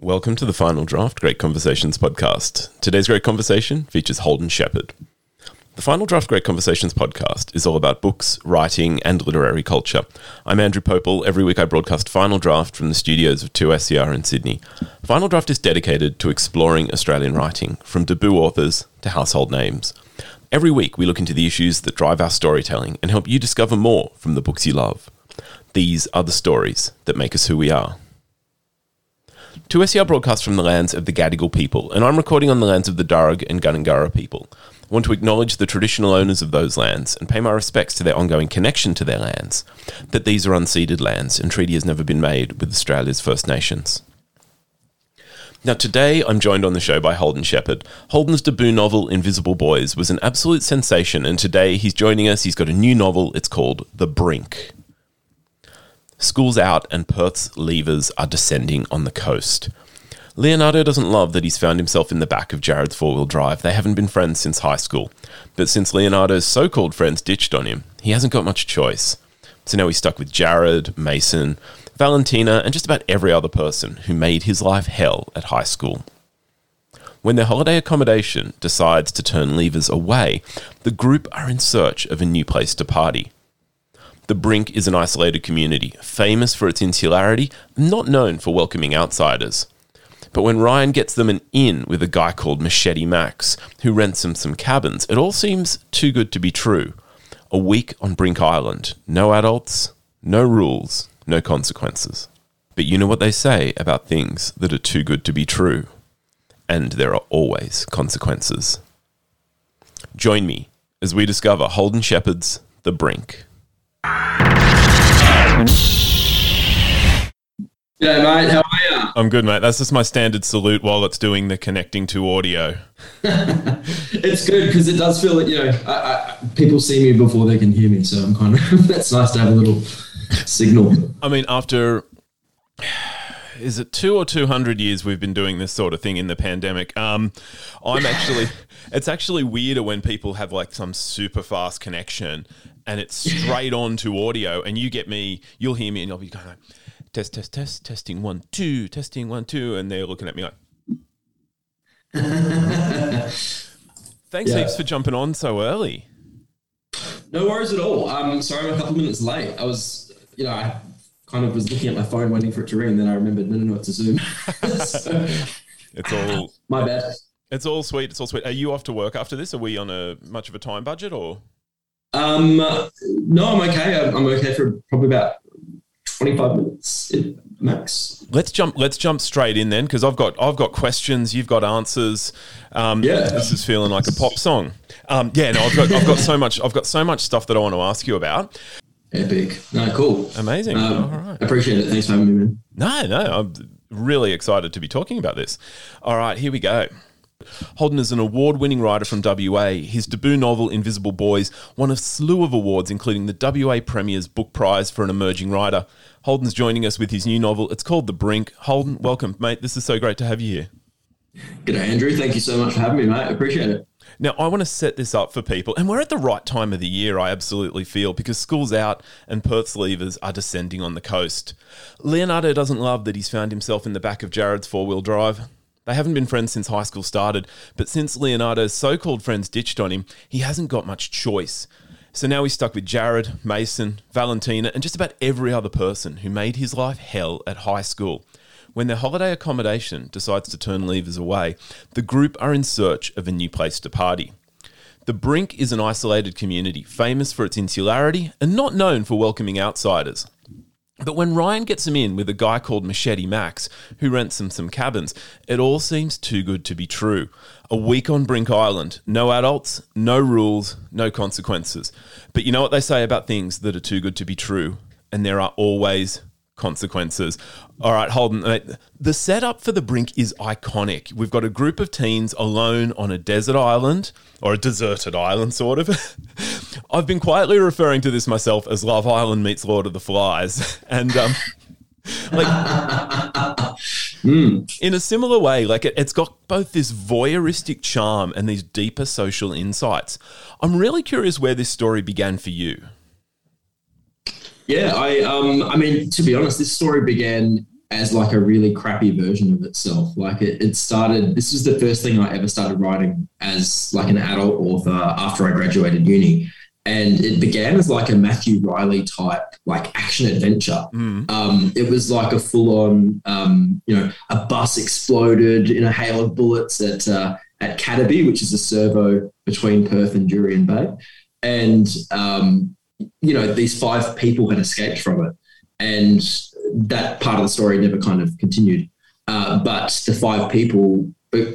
Welcome to the Final Draft Great Conversations podcast. Today's great conversation features Holden Sheppard. The Final Draft Great Conversations podcast is all about books, writing, and literary culture. I'm Andrew Pople. Every week I broadcast Final Draft from the studios of 2SER in Sydney. Final Draft is dedicated to exploring Australian writing, from debut authors to household names. Every week we look into the issues that drive our storytelling and help you discover more from the books you love. These are the stories that make us who we are. 2SER broadcasts from the lands of the Gadigal people, and I'm recording on the lands of the Darug and Gundungurra people. I want to acknowledge the traditional owners of those lands and pay my respects to their ongoing connection to their lands, that these are unceded lands and treaty has never been made with Australia's First Nations. Now, today I'm joined on the show by Holden Sheppard. Holden's debut novel, Invisible Boys, was an absolute sensation, and today he's joining us. He's got a new novel. It's called The Brink. School's out and Perth's leavers are descending on the coast. Leonardo doesn't love that he's found himself in the back of Jared's four wheel drive. They haven't been friends since high school. But since Leonardo's so called friends ditched on him, he hasn't got much choice. So now he's stuck with Jared, Mason, Valentina, and just about every other person who made his life hell at high school. When their holiday accommodation decides to turn leavers away, the group are in search of a new place to party. The Brink is an isolated community, famous for its insularity, not known for welcoming outsiders. But when Ryan gets them an inn with a guy called Machete Max, who rents them some cabins, it all seems too good to be true. A week on Brink Island, no adults, no rules, no consequences. But you know what they say about things that are too good to be true. And there are always consequences. Join me as we discover Holden Sheppard's The Brink. Yeah, mate. How are you? I'm good, mate. That's just my standard salute while it's doing the connecting to audio. it's good because it does feel like you know I, I, people see me before they can hear me, so I'm kind of that's nice to have a little signal. I mean, after is it two or two hundred years we've been doing this sort of thing in the pandemic? Um, I'm actually it's actually weirder when people have like some super fast connection and it's straight on to audio, and you get me, you'll hear me, and you'll be going. Like, test, test, test, testing one, two, testing one, two, and they're looking at me like. Thanks Yeah. heaps for jumping on so early. No worries at all. Um, I'm sorry, I'm a couple minutes late. I was, you know, I kind of was looking at my phone waiting for it to ring, and then I remembered, no, no, no, it's a Zoom. so, It's all my bad. it's all sweet. It's all sweet. Are you off to work after this? Are we on a much of a time budget or? Um, no, I'm okay. I'm, I'm okay for probably about 25 minutes max. Let's jump. Let's jump straight in then, because I've got I've got questions. You've got answers. Um, Yeah. this is feeling like a pop song. Um, yeah, no, I've got I've got so much I've got so much stuff that I want to ask you about. Epic. No, cool. Amazing. Um, All right. Appreciate it. Thanks for having me, man. No, no, I'm really excited to be talking about this. All right, here we go. Holden is an award winning writer from WA. His debut novel, Invisible Boys, won a slew of awards, including the WA Premier's Book Prize for an Emerging Writer. Holden's joining us with his new novel. It's called The Brink. Holden, welcome, mate. This is so great to have you here. G'day, Andrew. Thank you so much for having me, mate. Appreciate it. Now, I want to set this up for people, and we're at the right time of the year, I absolutely feel, because school's out and Perth's leavers are descending on the coast. Leonardo doesn't love that he's found himself in the back of Jared's four wheel drive. They haven't been friends since high school started, but since Leonardo's so called friends ditched on him, he hasn't got much choice. So now he's stuck with Jared, Mason, Valentina, and just about every other person who made his life hell at high school. When their holiday accommodation decides to turn leavers away, the group are in search of a new place to party. The Brink is an isolated community, famous for its insularity and not known for welcoming outsiders. But when Ryan gets him in with a guy called Machete Max, who rents him some cabins, it all seems too good to be true. A week on Brink Island, no adults, no rules, no consequences. But you know what they say about things that are too good to be true? And there are always consequences. All right, Holden, mate, the setup for the brink is iconic. We've got a group of teens alone on a desert island, or a deserted island, sort of. I've been quietly referring to this myself as Love Island meets Lord of the Flies. And, um, like, in a similar way, like it, it's got both this voyeuristic charm and these deeper social insights. I'm really curious where this story began for you. Yeah, I um, I mean, to be honest, this story began as like a really crappy version of itself. Like it, it started. This was the first thing I ever started writing as like an adult author after I graduated uni, and it began as like a Matthew Reilly type like action adventure. Mm. Um, it was like a full on, um, you know, a bus exploded in a hail of bullets at uh, at Cataby, which is a servo between Perth and Jurien Bay, and um, you know these five people had escaped from it, and that part of the story never kind of continued. Uh, but the five people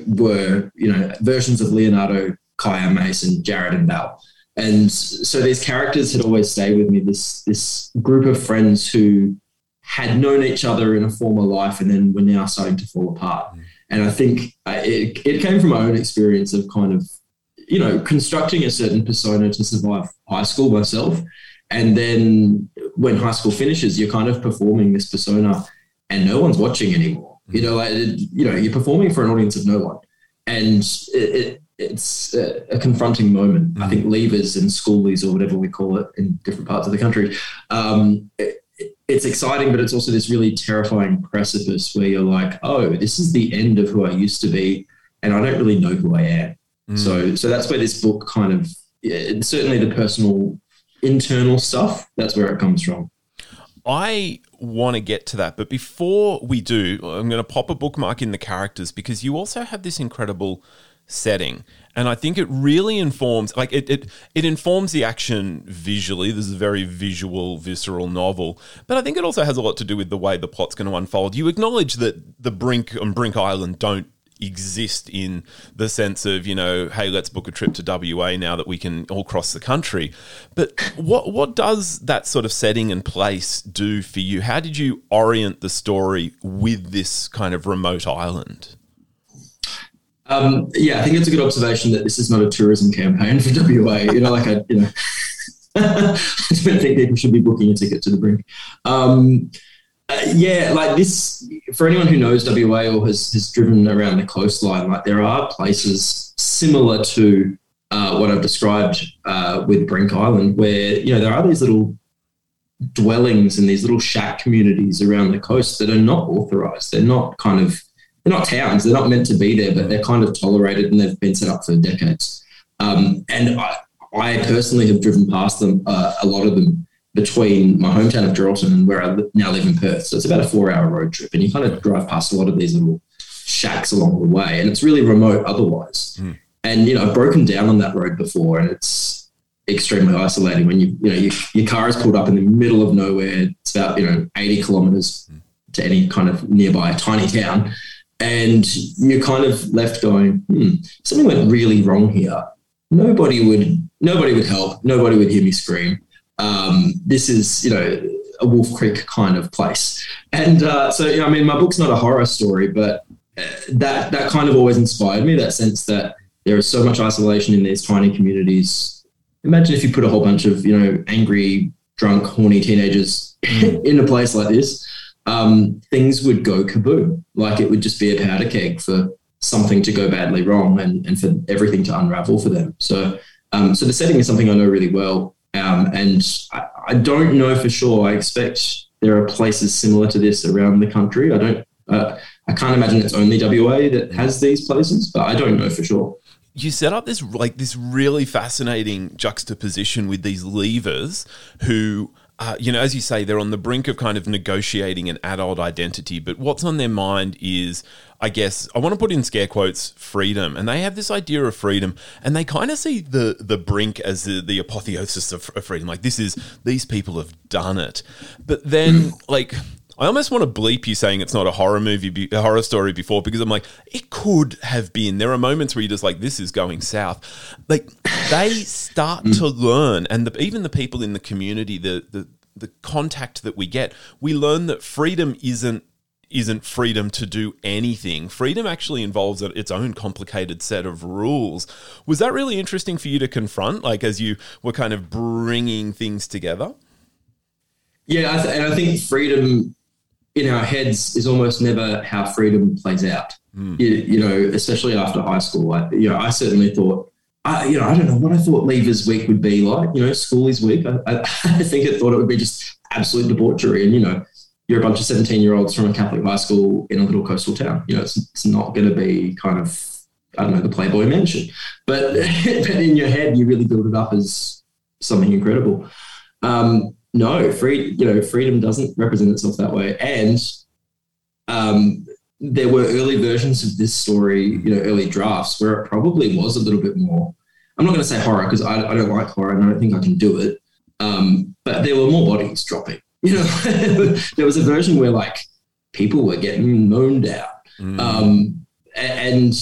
were, you know, versions of Leonardo, Kaya Mason, Jared, and Val. And so these characters had always stayed with me. This this group of friends who had known each other in a former life and then were now starting to fall apart. Mm. And I think uh, it, it came from my own experience of kind of, you know, constructing a certain persona to survive high school myself. And then when high school finishes, you're kind of performing this persona and no one's watching anymore. You know, like, you know, you're performing for an audience of no one. And it, it it's a, a, confronting moment. Mm-hmm. I think leavers and schoolies or whatever we call it in different parts of the country. Um, it, it's exciting, but it's also this really terrifying precipice where you're like, oh, this is the end of who I used to be, and I don't really know who I am. Mm. So, so that's where this book kind of, yeah, certainly the personal, internal stuff. That's where it comes from. I want to get to that, but before we do, I'm going to pop a bookmark in the characters because you also have this incredible setting. And I think it really informs, like it, it, it informs the action visually. This is a very visual, visceral novel, but I think it also has a lot to do with the way the plot's going to unfold. You acknowledge that the Brink and Brink Island don't exist in the sense of you know hey let's book a trip to WA now that we can all cross the country but what what does that sort of setting and place do for you how did you orient the story with this kind of remote island um, yeah, I think it's a good observation that this is not a tourism campaign for WA. You know, like I, you know, I don't think people should be booking a ticket to the brink. Um, uh, yeah, like this, for anyone who knows WA or has, has driven around the coastline, like there are places similar to uh, what I've described uh, with Brink Island, where, you know, there are these little dwellings and these little shack communities around the coast that are not authorized. They're not kind of they're not towns. They're not meant to be there, but they're kind of tolerated and they've been set up for decades. Um, and I, I, personally have driven past them, uh, a lot of them, between my hometown of Geraldton and where I now live in Perth. So it's about a four-hour road trip, and you kind of drive past a lot of these little shacks along the way, and it's really remote otherwise. Mm. And you know, I've broken down on that road before, and it's extremely isolating when you you know you, your car is pulled up in the middle of nowhere. It's about you know eighty kilometers mm. to any kind of nearby tiny town, and you're kind of left going, hmm, something went really wrong here. Nobody would, nobody would help. Nobody would hear me scream. Um, this is, you know, a Wolf Creek kind of place. And uh, so, you know, I mean, my book's not a horror story, but uh, that that kind of always inspired me. That sense that there is so much isolation in these tiny communities. Imagine if you put a whole bunch of, you know, angry, drunk, horny teenagers in a place like this um, things would go kaboom. Like it would just be a powder keg for something to go badly wrong and, and for everything to unravel for them. So, um, so the setting is something I know really well. Um, and I, I, don't know for sure. I expect there are places similar to this around the country. I don't, uh, I can't imagine it's only WA that has these places, but I don't know for sure you set up this like this really fascinating juxtaposition with these leavers who uh, you know, as you say, they're on the brink of kind of negotiating an adult identity, but what's on their mind is, I guess, I want to put in scare quotes, freedom. And they have this idea of freedom, and they kind of see the the brink as the, the apotheosis of, of freedom. Like, this is, these people have done it. But then, like, I almost want to bleep you saying it's not a horror movie, a horror story before, because I'm like, it could have been. There are moments where you're just like, this is going south. Like they start mm. to learn, and the, even the people in the community, the, the the contact that we get, we learn that freedom isn't isn't freedom to do anything. Freedom actually involves its own complicated set of rules. Was that really interesting for you to confront, like as you were kind of bringing things together? Yeah, I th- and I think freedom in our heads is almost never how freedom plays out. Mm. You, you, know, especially after high school. I, you know, I certainly thought, I, you know, I don't know what I thought Leavers Week would be like. You know, Schoolies Week. I, I, I think I thought it would be just absolute debauchery, and you know, you're a bunch of 17 year olds from a Catholic high school in a little coastal town. You know, it's, it's not going to be kind of, I don't know, the Playboy Mansion. But, but in your head, you really build it up as something incredible. Um, no, free, you know, freedom doesn't represent itself that way. And um, there were early versions of this story, you know, early drafts where it probably was a little bit more. I'm not going to say horror because I, I, don't like horror and I don't think I can do it. Um, but there were more bodies dropping. You know, there was a version where like people were getting moaned out, mm. um, and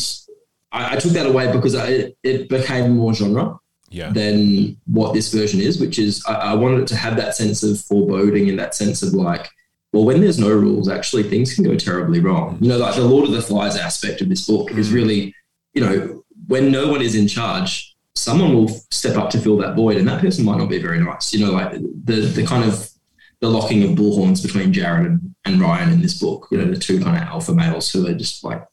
I, I, took that away because I, it became more genre yeah. than what this version is, which is I, I wanted it to have that sense of foreboding and that sense of like well, when there's no rules, actually things can go terribly wrong. You know, like the Lord of the Flies aspect of this book is mm. really, you know, when no one is in charge, someone will step up to fill that void, and that person might not be very nice. You know, like the the kind of the locking of bullhorns between Jared and, and Ryan in this book. You know, the two kind of alpha males who are just like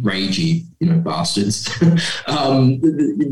ragey, you know, bastards. um,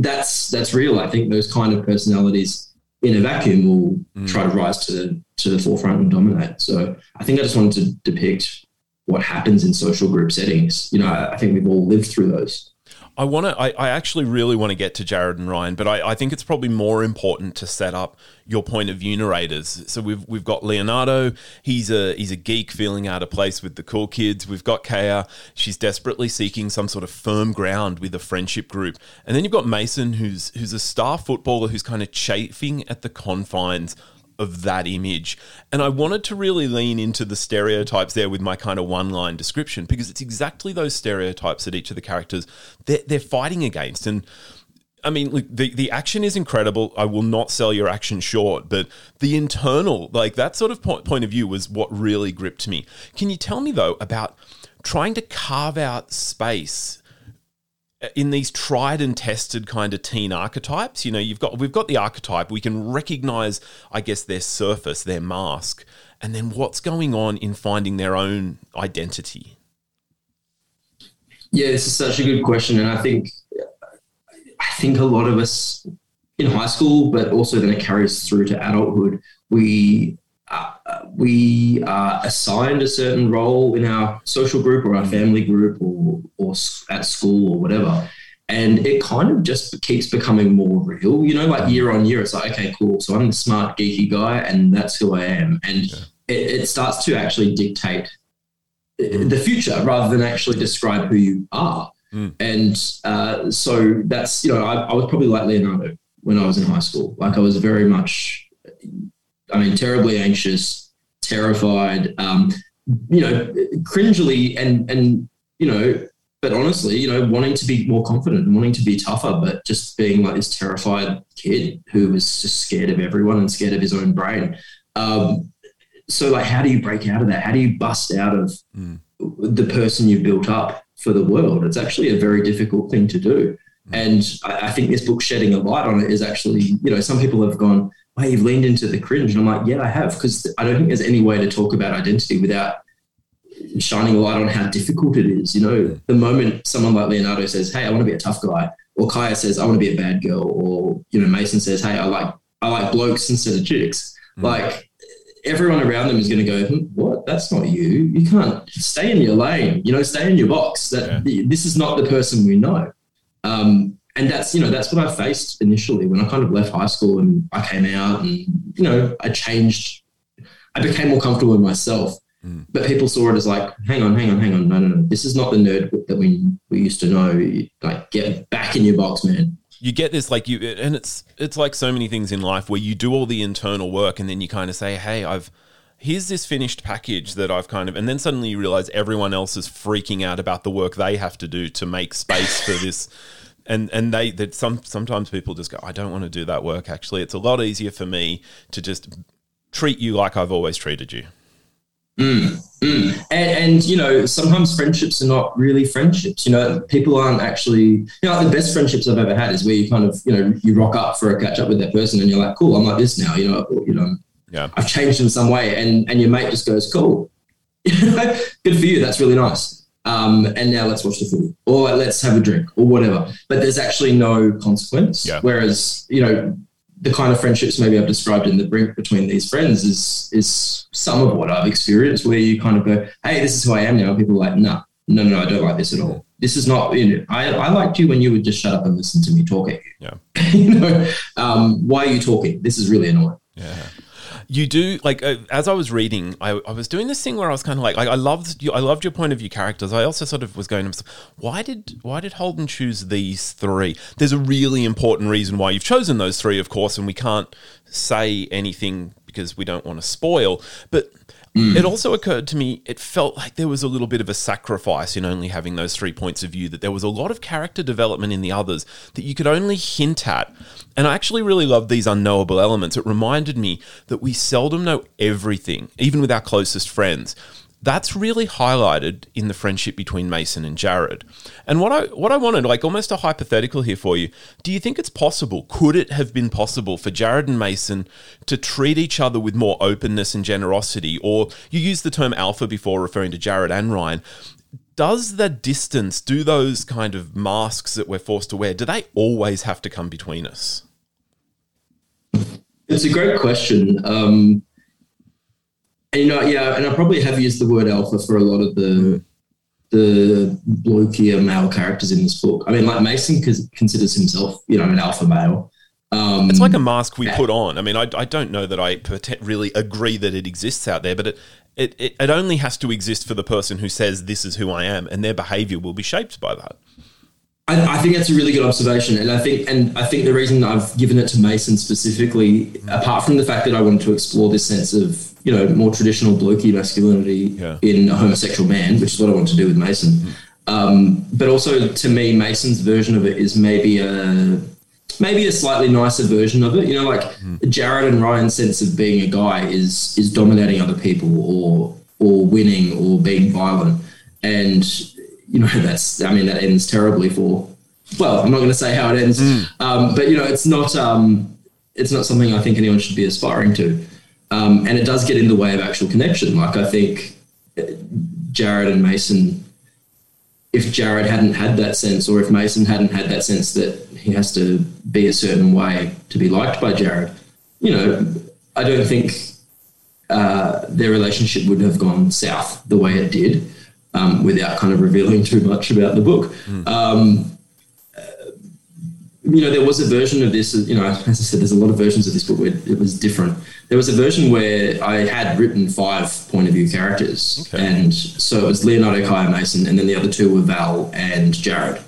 that's that's real. I think those kind of personalities in a vacuum will mm. try to rise to the to the forefront and dominate. So I think I just wanted to depict what happens in social group settings. You know, I, I think we've all lived through those. I want to. I, I, actually really want to get to Jared and Ryan, but I, I, think it's probably more important to set up your point of view narrators. So we've we've got Leonardo. He's a he's a geek feeling out of place with the cool kids. We've got Kaya. She's desperately seeking some sort of firm ground with a friendship group. And then you've got Mason, who's who's a star footballer who's kind of chafing at the confines of that image. And I wanted to really lean into the stereotypes there with my kind of one line description because it's exactly those stereotypes that each of the characters they're, they're fighting against. And I mean, look, the, the action is incredible. I will not sell your action short, but the internal, like that sort of point, point of view was what really gripped me. Can you tell me, though, about trying to carve out space in these tried and tested kind of teen archetypes you know you've got we've got the archetype we can recognize i guess their surface their mask and then what's going on in finding their own identity? Yeah this is such a good question and i think i think a lot of us in high school but also then it carries through to adulthood we uh, we are assigned a certain role in our social group or our family group or, or at school or whatever. And it kind of just keeps becoming more real, you know, like year on year. It's like, okay, cool. So I'm the smart, geeky guy, and that's who I am. And yeah. it, it starts to actually dictate the future rather than actually describe who you are. Mm. And uh, so that's, you know, I, I was probably like Leonardo when I was in high school. Like I was very much I mean, terribly anxious, terrified, um, you know, cringily and and you know, but honestly, you know, wanting to be more confident and wanting to be tougher, but just being like this terrified kid who was just scared of everyone and scared of his own brain. Um, so, like, how do you break out of that? How do you bust out of mm. the person you built up for the world? It's actually a very difficult thing to do. Mm. And I, I think this book shedding a light on it is actually, you know, some people have gone, hey, you've leaned into the cringe. And I'm like, yeah, I have, because I don't think there's any way to talk about identity without shining a light on how difficult it is. You know, the moment someone like Leonardo says, hey, I want to be a tough guy, or Kaya says, I want to be a bad girl, or, you know, Mason says, hey, I like, I like blokes instead of chicks. Mm. Like, everyone around them is going to go, hmm, what? That's not you. You can't stay in your lane. You know, stay in your box. That yeah. this is not the person we know. Um, and that's you know that's what I faced initially when I kind of left high school and I came out and you know I changed. I became more comfortable with myself, mm. but people saw it as like, hang on, hang on, hang on, no, no, no, this is not the nerd that we we used to know. Like, get back in your box, man. You get this like you, and it's it's like so many things in life where you do all the internal work and then you kind of say, hey, I've here's this finished package that I've kind of, and then suddenly you realize everyone else is freaking out about the work they have to do to make space for this and and they that some sometimes people just go, I don't want to do that work. Actually, it's a lot easier for me to just treat you like I've always treated you. Mm, mm. And, and, you know, sometimes friendships are not really friendships. You know, people aren't actually, you know, the best friendships I've ever had is where you kind of, you know, you rock up for a catch up with that person and you're like, cool, I'm like this now. You know, or, you know, yeah, I've changed in some way, and and your mate just goes, cool, good for you. That's really nice um, and now let's watch the footy or let's have a drink or whatever. But there's actually no consequence. Yeah. Whereas, you know, the kind of friendships maybe I've described in the brink between these friends is is some of what I've experienced, where you kind of go, "Hey, this is who I am now." People are like, "No, no, no, I don't like this at all. This is not." You know, I I liked you when you would just shut up and listen to me talk at Yeah. you. you know, um, why are you talking? This is really annoying. Yeah. You do like uh, as I was reading, I, I was doing this thing where I was kind of like, like I loved you, I loved your point of view characters. I also sort of was going, why did why did Holden choose these three? There's a really important reason why you've chosen those three, of course, and we can't say anything because we don't want to spoil. But Mm. it also occurred to me, it felt like there was a little bit of a sacrifice in only having those three points of view, that there was a lot of character development in the others that you could only hint at. And I actually really loved these unknowable elements. It reminded me that we seldom know everything, even with our closest friends. That's really highlighted in the friendship between Mason and Jared. And what I what I wanted, like almost a hypothetical here for you, do you think it's possible? Could it have been possible for Jared and Mason to treat each other with more openness and generosity? Or you used the term alpha before referring to Jared and Ryan. Does the distance, do those kind of masks that we're forced to wear, do they always have to come between us? It's a great question. Um, you know, yeah, and I probably have used the word alpha for a lot of the the blokier male characters in this book. I mean, like Mason cons- considers himself, you know, an alpha male. Um, It's like a mask we put on. I mean, I, I don't know that I really agree that it exists out there, but it, it, it, it only has to exist for the person who says, This is who I am, and their behavior will be shaped by that. I, I think that's a really good observation, and I think and I think the reason I've given it to Mason specifically, apart from the fact that I wanted to explore this sense of you know more traditional blokey masculinity Yeah. in a homosexual man, which is what I want to do with Mason, um, but also to me, Mason's version of it is maybe a maybe a slightly nicer version of it. You know, like Jared and Ryan's sense of being a guy is is dominating other people or or winning or being violent, and you know that's I mean that ends terribly for. Well, I'm not going to say how it ends, um, but you know it's not um, it's not something I think anyone should be aspiring to, um, and it does get in the way of actual connection. Like I think uh, Jared and Mason if Jared hadn't had that sense, or if Mason hadn't had that sense that he has to be a certain way to be liked by Jared, you know, I don't think uh, their relationship would have gone south the way it did um, without kind of revealing too much about the book. Um, uh, you know, there was a version of this, you know, as I said, there's a lot of versions of this book where it was different. There was a version where I had written five point of view characters. Okay. And so it was Leonardo, Kaya Mason, and then the other two were Val and Jared.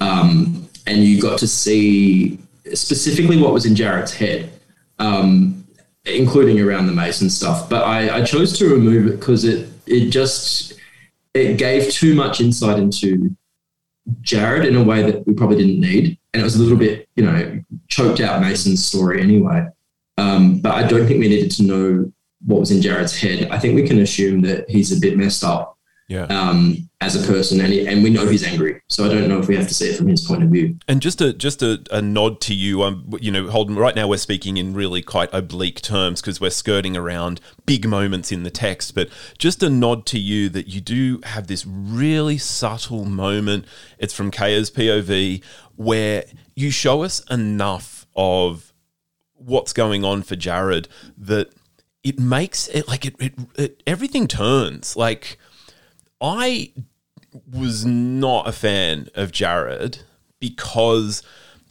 Um, and you got to see specifically what was in Jared's head, um, including around the Mason stuff. But I, I chose to remove it because it, it just, it gave too much insight into Jared in a way that we probably didn't need. And it was a little bit, you know, choked out Mason's story anyway. Um, but I don't think we needed to know what was in Jared's head. I think we can assume that he's a bit messed up Yeah. um, as a person, and, he, and we know he's angry. So I don't know if we have to see it from his point of view. And just a just a, a nod to you, um, you know, Holden. Right now, we're speaking in really quite oblique terms because we're skirting around big moments in the text. But just a nod to you that you do have this really subtle moment. It's from Kaya's POV where you show us enough of what's going on for Jared that it makes it like it, it, it everything turns like. I was not a fan of Jared because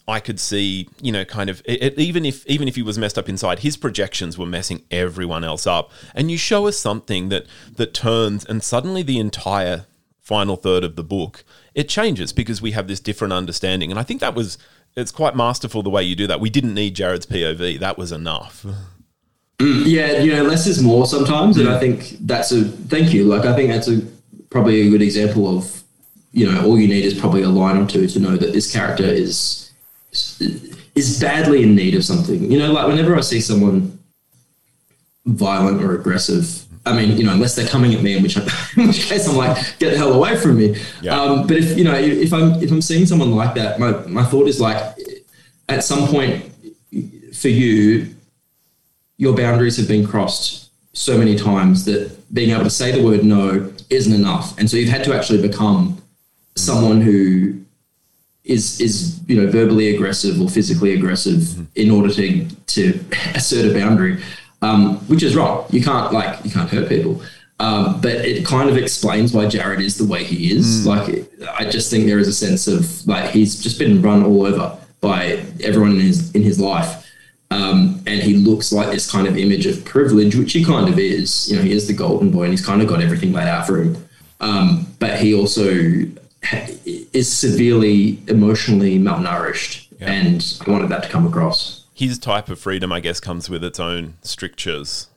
I could see, you know, kind of it, it- even if even if he was messed up inside, his projections were messing everyone else up. And you show us something that that turns, and suddenly the entire final third of the book it changes because we have this different understanding. And I think that was it's quite masterful the way you do that. We didn't need Jared's POV; that was enough. Mm, yeah, you know, less is more sometimes, and I think that's a thank you. Like I think that's a probably a good example of you know all you need is probably a line or two to know that this character is is badly in need of something. You know, like whenever I see someone violent or aggressive. I mean, you know, unless they're coming at me, in which, in which case I'm like, get the hell away from me. Yeah. Um, but if you know, if I'm if I'm seeing someone like that, my my thought is like, at some point, for you, your boundaries have been crossed so many times that being able to say the word no isn't enough. And so you've had to actually become someone who is is you know verbally aggressive or physically aggressive mm-hmm. in order to to assert a boundary, um, which is wrong. You can't like you can't hurt people. Um, but it kind of explains why Jared is the way he is. Mm. Like, I just think there is a sense of like he's just been run all over by everyone in his in his life, um, and he looks like this kind of image of privilege, which he kind of is. You know, he is the golden boy, and he's kind of got everything laid out for him. Um, but he also is severely emotionally malnourished, yeah. and I wanted that to come across. His type of freedom, I guess, comes with its own strictures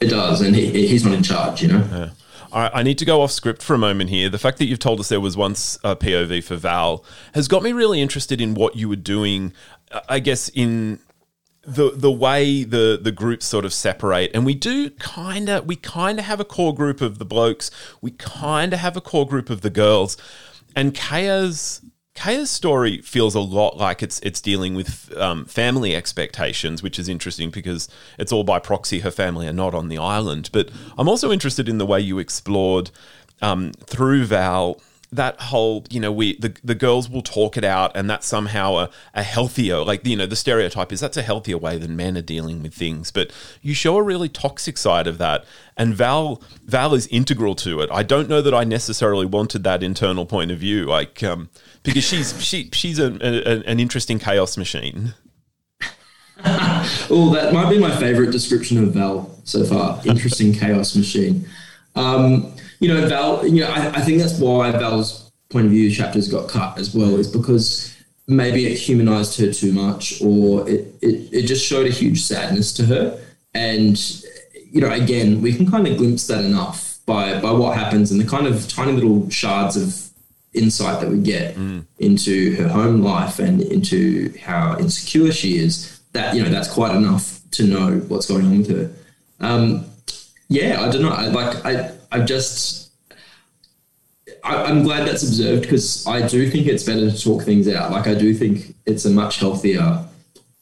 it does, and he, he's not in charge, you know. Yeah. I need to go off script for a moment here. The fact that you've told us there was once a POV for Val has got me really interested in what you were doing. I guess in the the way the the groups sort of separate, and we do kind of we kind of have a core group of the blokes, we kind of have a core group of the girls, and Kaya's Kaya's story feels a lot like it's it's dealing with um, family expectations, which is interesting because it's all by proxy. Her family are not on the island, but I'm also interested in the way you explored um, through Val that whole you know we the, the girls will talk it out and that's somehow a, a healthier like you know the stereotype is that's a healthier way than men are dealing with things but you show a really toxic side of that and val val is integral to it. I don't know that i necessarily wanted that internal point of view like um because she's she she's a, a, an interesting chaos machine. Oh that might be my favorite description of val so far. Interesting chaos machine. Um you know, Val, you know, I, I think that's why Val's point of view chapters got cut as well, is because maybe it humanized her too much or it, it, it just showed a huge sadness to her. And, you know, again, we can kind of glimpse that enough by, by what happens and the kind of tiny little shards of insight that we get mm. into her home life and into how insecure she is that, you know, that's quite enough to know what's going on with her. Um, yeah, I don't know. I, like, I, I just I, am glad that's observed because I do think it's better to talk things out. Like I do think it's a much healthier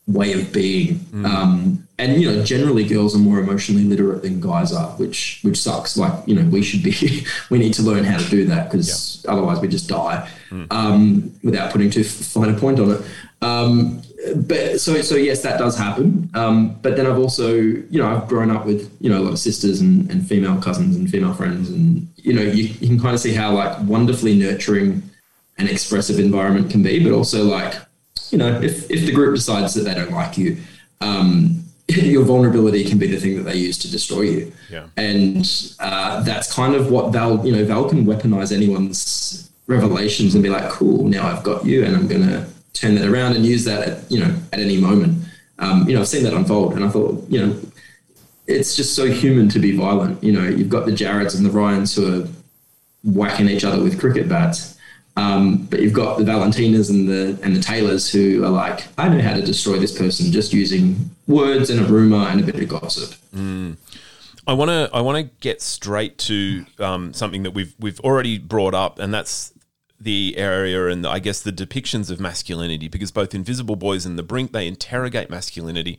way of being. Mm. Um, and you know, generally girls are more emotionally literate than guys are, which which sucks. Like you know, we should be we need to learn how to do that because yeah. otherwise we just die mm. um, without putting too fine a point on it. Um, but so so yes, that does happen. Um, but then I've also you know I've grown up with you know a lot of sisters and, and female cousins and female friends, and you know you, you can kind of see how like wonderfully nurturing and expressive environment can be, but also like you know if if the group decides that they don't like you. Um, your vulnerability can be the thing that they use to destroy you, yeah. and uh, that's kind of what Val. You know, Val can weaponize anyone's revelations and be like, "Cool, now I've got you, and I'm gonna turn that around and use that at, you know at any moment. Um, you know, I've seen that unfold, and I thought, you know, it's just so human to be violent. You know, you've got the Jareds and the Ryans who are whacking each other with cricket bats. Um, but you've got the Valentinas and the and the Taylors who are like, I know how to destroy this person just using words and a rumor and a bit of gossip. Mm. I want to I want to get straight to um, something that we've we've already brought up, and that's the area and I guess the depictions of masculinity because both Invisible Boys and The Brink they interrogate masculinity,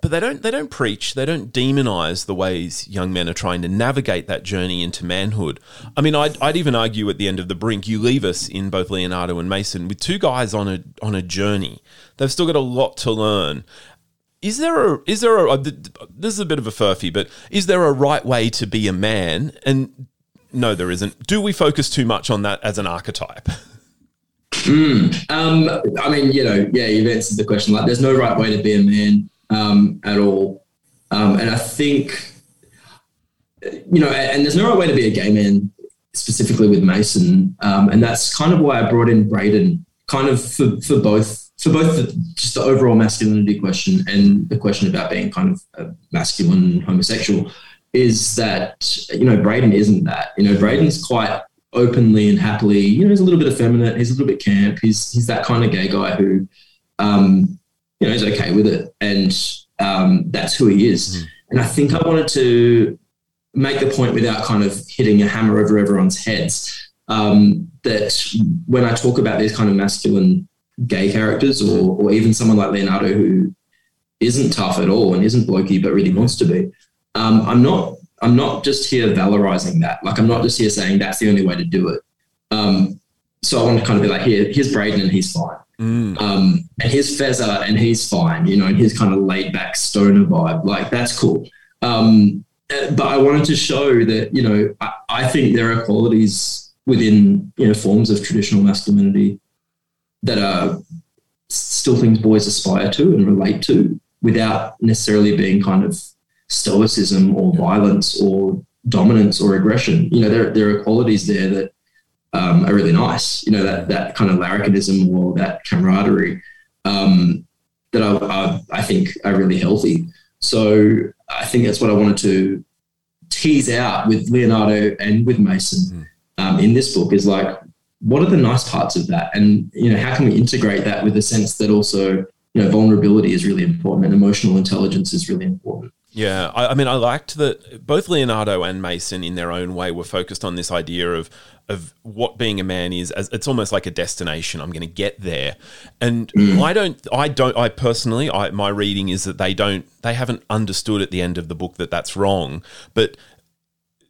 but they don't they don't preach they don't demonize the ways young men are trying to navigate that journey into manhood. I mean, I'd, I'd even argue at the end of The Brink, you leave us in both Leonardo and Mason with two guys on a on a journey. They've still got a lot to learn. Is there a is there a this is a bit of a furphy, but is there a right way to be a man and no, there isn't. Do we focus too much on that as an archetype? Mm. Um, I mean, you know, yeah, you've answered the question. Like, there's no right way to be a man um, at all, um, and I think, you know, and there's no right way to be a gay man specifically with Mason, um, and that's kind of why I brought in Braden, kind of for, for both for both the, just the overall masculinity question and the question about being kind of masculine homosexual is that you know Braden isn't that. You know Braden's quite openly and happily. You know he's a little bit effeminate. He's a little bit camp. He's he's that kind of gay guy who, um, you know, is okay with it, and um, that's who he is. Mm. And I think I wanted to make the point without kind of hitting a hammer over everyone's heads um, that when I talk about these kind of masculine gay characters, or or even someone like Leonardo who isn't tough at all and isn't blokey but really wants to be um, I'm not I'm not just here valorizing that. Like I'm not just here saying that's the only way to do it. Um, so I want to kind of be like, here, here's Braden and he's fine. Mm. Um, and here's Fezza and he's fine, you know, and his kind of laid back stoner vibe. Like, that's cool. Um, uh, but I wanted to show that, you know, I, I think there are qualities within, you know, forms of traditional masculinity that are still things boys aspire to and relate to without necessarily being kind of stoicism or violence or dominance or aggression. You know, there, there are qualities there that um, are really nice. You know, that that kind of larrikinism or that camaraderie um, that I, I, I think are really healthy. So I think that's what I wanted to tease out with Leonardo and with Mason um, in this book is like, what are the nice parts of that? And, you know, how can we integrate that with the sense that also, you know, vulnerability is really important and emotional intelligence is really important. Yeah, I, I, mean, I liked that both Leonardo and Mason, in their own way, were focused on this idea of of what being a man is. As it's almost like a destination. I'm going to get there, and mm. I don't. I don't. I personally, I, my reading is that they don't. They haven't understood at the end of the book that that's wrong. But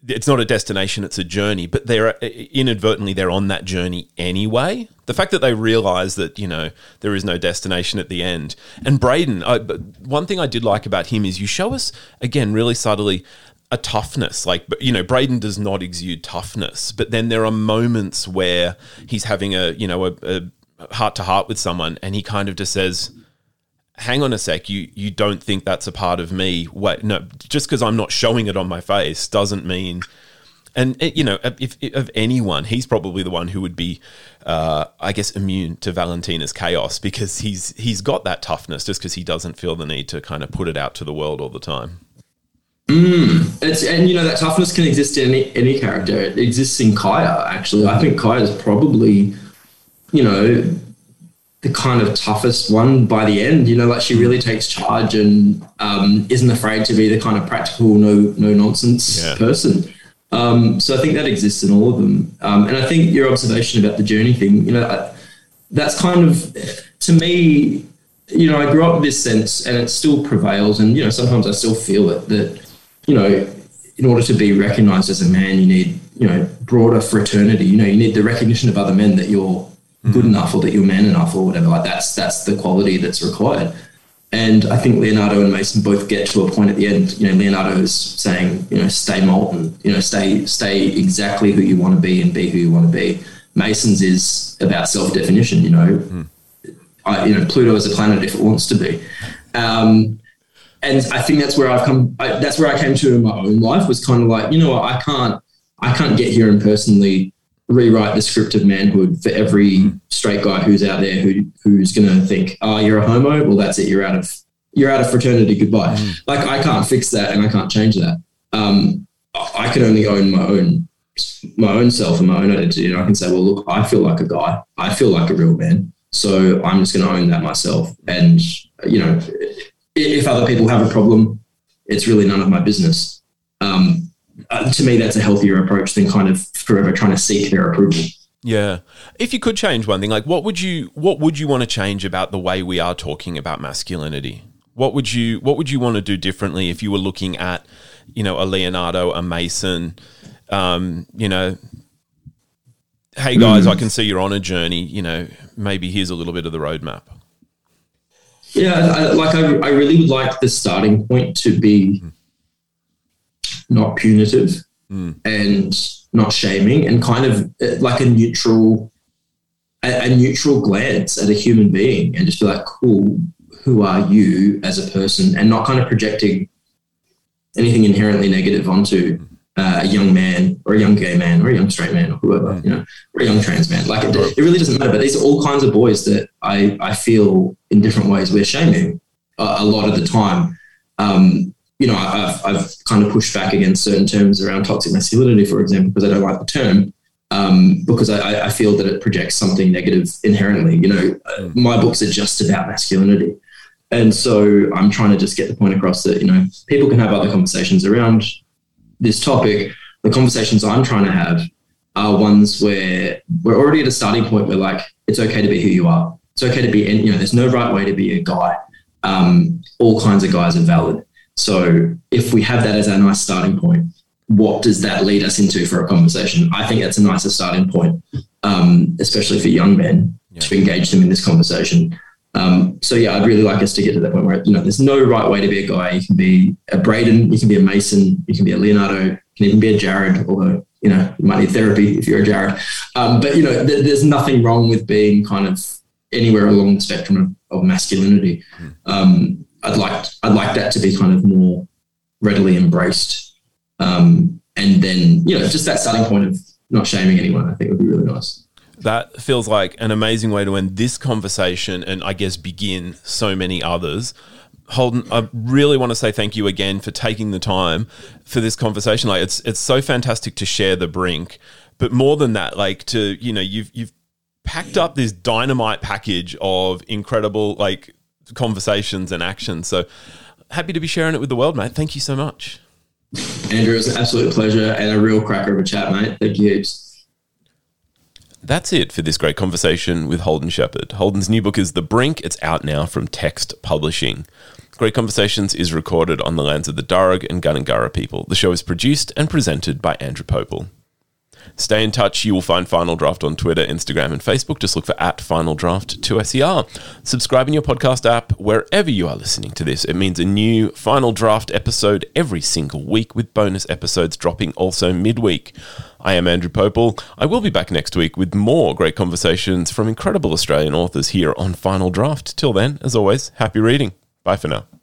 it's not a destination; it's a journey. But they're uh, inadvertently they're on that journey anyway. The fact that they realize that you know there is no destination at the end. And Braden, I, one thing I did like about him is you show us again really subtly a toughness. Like you know, Braden does not exude toughness, but then there are moments where he's having a you know a heart to heart with someone, and he kind of just says hang on a sec, you you don't think that's a part of me? Wait, no, just because I'm not showing it on my face doesn't mean. And it, you know, if, if, of anyone, he's probably the one who would be, uh, I guess, immune to Valentina's chaos because he's he's got that toughness just because he doesn't feel the need to kind of put it out to the world all the time. Mm, it's and you know that toughness can exist in any, any character. It exists in Kaya actually. I think Kaya is probably, you know, the kind of toughest one by the end. You know, like she really takes charge and um, isn't afraid to be the kind of practical, no no nonsense yeah. person. Um, so I think that exists in all of them. Um, and I think your observation about the journey thing, you know, that's kind of to me, you know, I grew up with this sense, and it still prevails. And you know, sometimes I still feel it that you know, in order to be recognized as a man, you need you know broader fraternity. You know, you need the recognition of other men that you're good enough or that you're man enough or whatever. Like that's that's the quality that's required. And I think Leonardo and Mason both get to a point at the end. You know, Leonardo is saying, you know, stay molten. You know, stay stay exactly who you want to be and be who you want to be. Mason's is about self definition. You know, mm. I, you know, Pluto is a planet if it wants to be. Um, and I think that's where I've come. I, that's where I came to in my own life was kind of like, you know what, I can't, I can't get here and personally rewrite the script of manhood for every straight guy who's out there who who's going to think, "Oh, you're a homo. Well, that's it. You're out of you're out of fraternity. Goodbye." Mm. Like I can't fix that, and I can't change that. Um, I can only own my own my own self and my own identity, and I can say, "Well, look, I feel like a guy. I feel like a real man. So I'm just going to own that myself." And you know, if other people have a problem, it's really none of my business. Um, uh, to me, that's a healthier approach than kind of forever trying to seek their approval. Yeah. If you could change one thing, like what would you what would you want to change about the way we are talking about masculinity? What would you what would you want to do differently if you were looking at, you know, a Leonardo, a Mason, um, you know, hey guys, mm. I can see you're on a journey, you know, maybe here's a little bit of the roadmap. Yeah, I, like I, I really would like the starting point to be mm not punitive mm. and not shaming and kind of uh, like a neutral a, a, neutral glance at a human being and just be like cool who are you as a person? and not kind of projecting anything inherently negative onto uh, a young man or a young gay man or a young straight man or whoever you know or a young trans man. Like it, it really doesn't matter but these are all kinds of boys that i i feel in different ways we're shaming a, a lot of the time. Um, you know, I've, I've kind of pushed back against certain terms around toxic masculinity, for example, because I don't like the term. Um, because I, I, feel that it projects something negative inherently. You know, mm. my books are just about masculinity. And so I'm trying to just get the point across that, you know, people can have other conversations around this topic. The conversations I'm trying to have are ones where we're already at a starting point where, like, it's okay to be who you are. It's okay to be, you know, there's no right way to be a guy. Um, all kinds of guys are valid. So if we have that as our nice starting point, what does that lead us into for a conversation? I think that's a nicer starting point um, especially for young men, yeah. to engage them in this conversation. Um, so yeah, I'd really like us to get to that point where you know there's no right way to be a guy. You can be a Braden, you can be a Mason, you can be a Leonardo, you can even be a Jared, although you know you might need therapy if you're a Jared. Um, but you know, th- there's nothing wrong with being kind of anywhere along the spectrum of, of masculinity. Hmm. Um, I'd like I'd like that to be kind of more readily embraced, um, and then you know just that starting point of not shaming anyone. I think would be really nice. That feels like an amazing way to end this conversation and I guess begin so many others. Holden, I really want to say thank you again for taking the time for this conversation. Like it's it's so fantastic to share the brink, but more than that, like to you know you've you've packed up this dynamite package of incredible like conversations and actions. So happy to be sharing it with the world, mate. Thank you so much. Andrew, it was an absolute pleasure and a real cracker of a chat, mate. Thank you heaps. That's it for this great conversation with Holden Sheppard. Holden's new book is The Brink. It's out now from Text Publishing. Great Conversations is recorded on the lands of the Darug and Gundungurra people. The show is produced and presented by Andrew Pople. Stay in touch. You will find Final Draft on Twitter, Instagram, and Facebook. Just look for at Final Draft 2SER. Subscribe in your podcast app wherever you are listening to this. It means a new Final Draft episode every single week with bonus episodes dropping also midweek. I am Andrew Pople. I will be back next week with more great conversations from incredible Australian authors here on Final Draft. Till then, as always, happy reading. Bye for now.